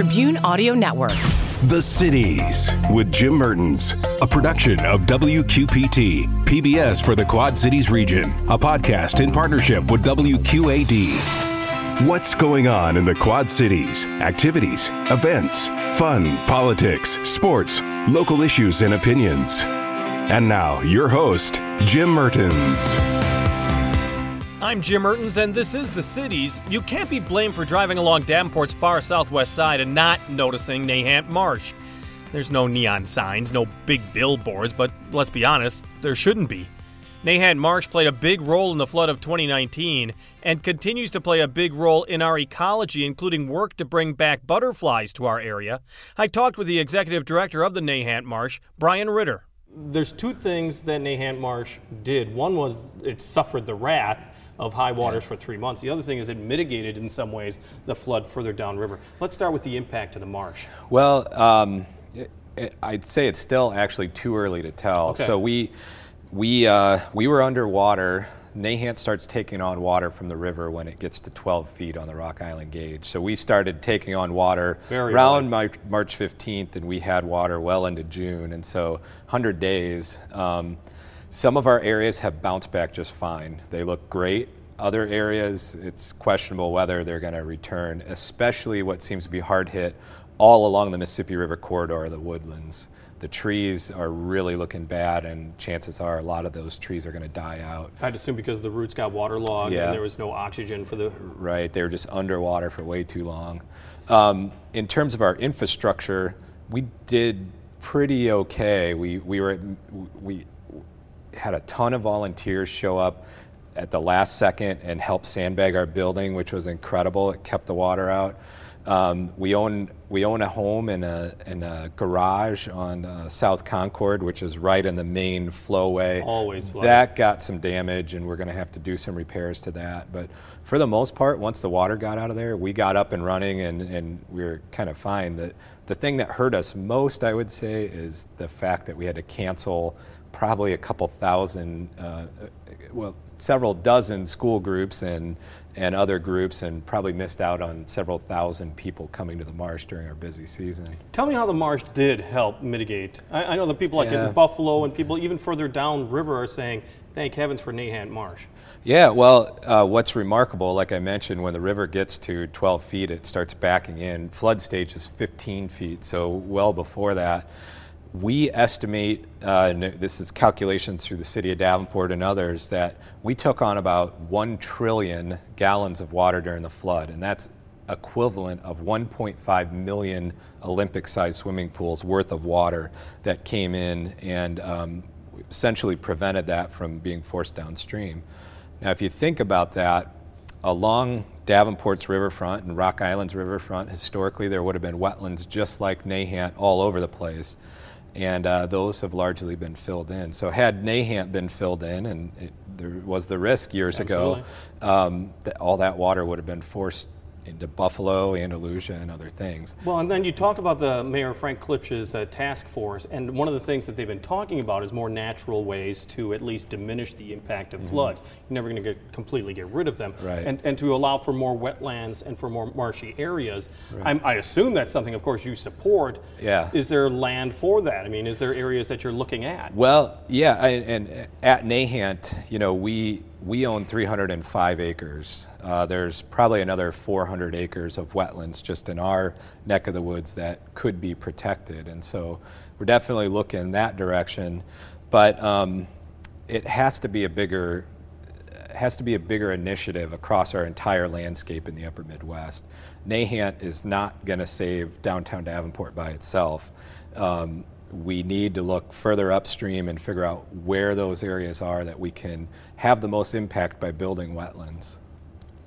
Tribune Audio Network. The Cities with Jim Mertens, a production of WQPT, PBS for the Quad Cities region, a podcast in partnership with WQAD. What's going on in the Quad Cities? Activities, events, fun, politics, sports, local issues, and opinions. And now, your host, Jim Mertens. I'm Jim Mertens, and this is The Cities. You can't be blamed for driving along Davenport's far southwest side and not noticing Nahant Marsh. There's no neon signs, no big billboards, but let's be honest, there shouldn't be. Nahant Marsh played a big role in the flood of 2019 and continues to play a big role in our ecology, including work to bring back butterflies to our area. I talked with the executive director of the Nahant Marsh, Brian Ritter. There's two things that Nahant Marsh did. One was it suffered the wrath of high waters yeah. for three months. The other thing is it mitigated in some ways the flood further downriver. Let's start with the impact to the marsh. Well, um, it, it, I'd say it's still actually too early to tell. Okay. So we we uh, we were underwater. Nahant starts taking on water from the river when it gets to 12 feet on the Rock Island gauge. So we started taking on water Very around March, March 15th, and we had water well into June. And so 100 days. Um, some of our areas have bounced back just fine. They look great. Other areas, it's questionable whether they're going to return, especially what seems to be hard hit all along the Mississippi River corridor, the woodlands. The trees are really looking bad, and chances are a lot of those trees are going to die out. I'd assume because the roots got waterlogged yeah. and there was no oxygen for the. Right, they were just underwater for way too long. Um, in terms of our infrastructure, we did pretty okay. We, we were we had a ton of volunteers show up at the last second and help sandbag our building, which was incredible. It kept the water out. Um, we own we own a home in a in a garage on uh, South Concord, which is right in the main flowway. Always flooded. that got some damage, and we're going to have to do some repairs to that. But for the most part, once the water got out of there, we got up and running, and, and we were kind of fine. The the thing that hurt us most, I would say, is the fact that we had to cancel probably a couple thousand, uh, well, several dozen school groups and, and other groups, and probably missed out on several thousand people coming to the marsh during our busy season. Tell me how the marsh did help mitigate. I, I know the people like yeah. in Buffalo and people even further downriver are saying, thank heavens for Nahant Marsh. Yeah, well, uh, what's remarkable, like I mentioned, when the river gets to 12 feet, it starts backing in. Flood stage is 15 feet, so well before that we estimate, uh, this is calculations through the city of Davenport and others, that we took on about 1 trillion gallons of water during the flood, and that's equivalent of 1.5 million Olympic sized swimming pools worth of water that came in and um, essentially prevented that from being forced downstream. Now, if you think about that, along Davenport's riverfront and Rock Island's riverfront, historically there would have been wetlands just like Nahant all over the place and uh, those have largely been filled in. So had Nahant been filled in, and it, there was the risk years Absolutely. ago, um, that all that water would have been forced into Buffalo, Andalusia, and other things. Well, and then you talk about the Mayor Frank Klipsch's uh, task force, and one of the things that they've been talking about is more natural ways to at least diminish the impact of mm-hmm. floods. You're never going to completely get rid of them, right. and and to allow for more wetlands and for more marshy areas. Right. i assume that's something, of course, you support. Yeah. Is there land for that? I mean, is there areas that you're looking at? Well, yeah, and at Nahant, you know, we we own 305 acres. Uh, there's probably another 400 acres of wetlands just in our neck of the woods that could be protected. And so we're definitely looking that direction. But um, it has to be a bigger has to be a bigger initiative across our entire landscape in the upper Midwest. Nahant is not going to save downtown Davenport by itself. Um, we need to look further upstream and figure out where those areas are that we can have the most impact by building wetlands.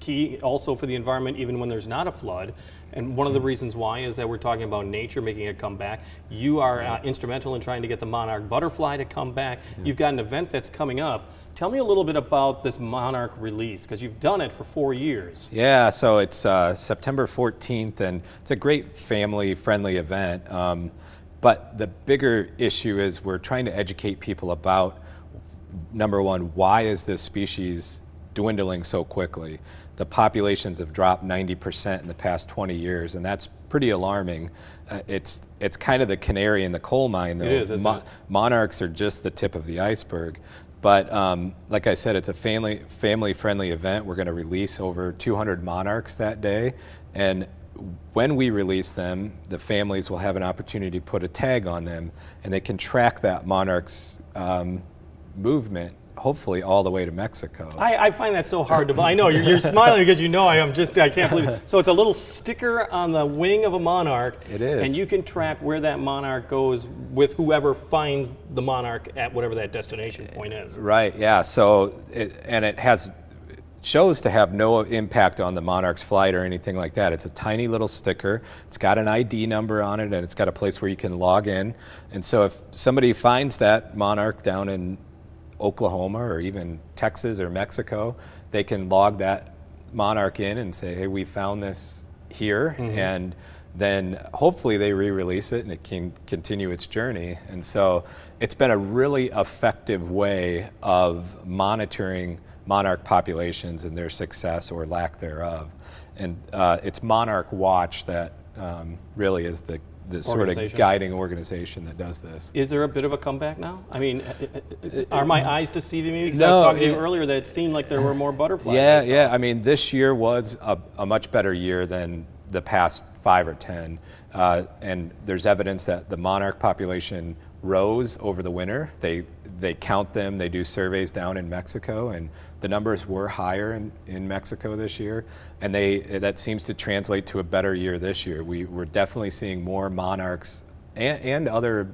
key also for the environment even when there's not a flood. And one of the reasons why is that we're talking about nature making a comeback. You are uh, instrumental in trying to get the monarch butterfly to come back. You've got an event that's coming up. Tell me a little bit about this monarch release because you've done it for four years. Yeah, so it's uh, September 14th, and it's a great family friendly event. Um, but the bigger issue is we're trying to educate people about number one, why is this species dwindling so quickly? The populations have dropped 90% in the past 20 years, and that's pretty alarming. Uh, it's it's kind of the canary in the coal mine, though. It is, isn't it? Monarchs are just the tip of the iceberg. But um, like I said, it's a family family friendly event. We're going to release over 200 monarchs that day, and when we release them, the families will have an opportunity to put a tag on them, and they can track that monarch's um, movement, hopefully all the way to Mexico. I, I find that so hard to. believe. I know you're, you're smiling because you know I am just. I can't believe it. So it's a little sticker on the wing of a monarch. It is. and you can track where that monarch goes with whoever finds the monarch at whatever that destination point is. Right. Yeah. So, it, and it has shows to have no impact on the monarch's flight or anything like that. It's a tiny little sticker. It's got an ID number on it, and it's got a place where you can log in. And so, if somebody finds that monarch down in Oklahoma or even Texas or Mexico, they can log that monarch in and say, "Hey, we found this here," mm-hmm. and then hopefully they re-release it and it can continue its journey. And so it's been a really effective way of monitoring monarch populations and their success or lack thereof. And uh, it's Monarch Watch that um, really is the, the sort of guiding organization that does this. Is there a bit of a comeback now? I mean, are my eyes deceiving me? Because I was No, talking to you earlier that it seemed like there were more butterflies. Yeah, yeah. I mean, this year was a, a much better year than the past five or ten. Uh, and there's evidence that the monarch population rose over the winter. They they count them. They do surveys down in Mexico, and the numbers were higher in, in Mexico this year. And they that seems to translate to a better year this year. We we're definitely seeing more monarchs and, and other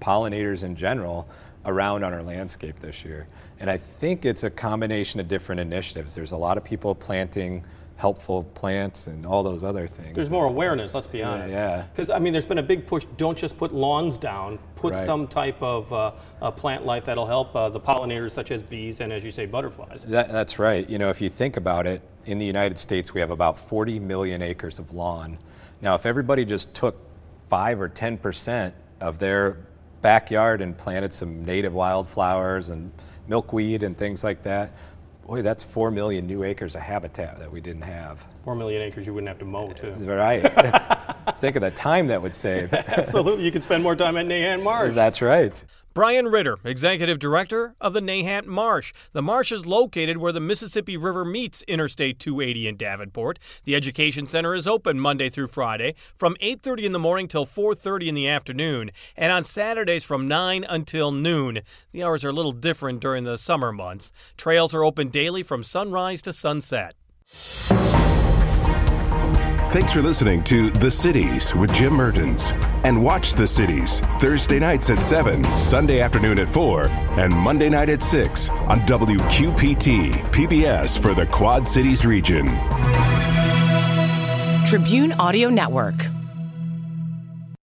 pollinators in general around on our landscape this year. And I think it's a combination of different initiatives. There's a lot of people planting helpful plants and all those other things. There's more awareness, let's be honest. yeah. Because, I mean, there's been a big push don't just put lawns down, put Right. some type of uh, uh, plant life that'll help uh, the pollinators, such as bees and, as you say, butterflies. That, that's right. You know, if you think about it, in the United States, we have about 40 million acres of lawn. Now, if everybody just took 5 or 10% of their backyard and planted some native wildflowers and milkweed and things like that, boy, that's 4 million new acres of habitat that we didn't have. Four million acres you wouldn't have to mow, too. Right. think of the time that would save. Absolutely. You could spend more time at Nahant Marsh. That's right. Brian Ritter, Executive Director of the Nahant Marsh. The marsh is located where the Mississippi River meets Interstate 280 in Davenport. The Education Center is open Monday through Friday from 8:30 in the morning till 4:30 in the afternoon, and on Saturdays from 9 until noon. The hours are a little different during the summer months. Trails are open daily from sunrise to sunset. Thanks for listening to The Cities with Jim Mertens. And watch The Cities Thursday nights at 7, Sunday afternoon at 4, and Monday night at 6 on WQPT, PBS for the Quad Cities region. Tribune Audio Network.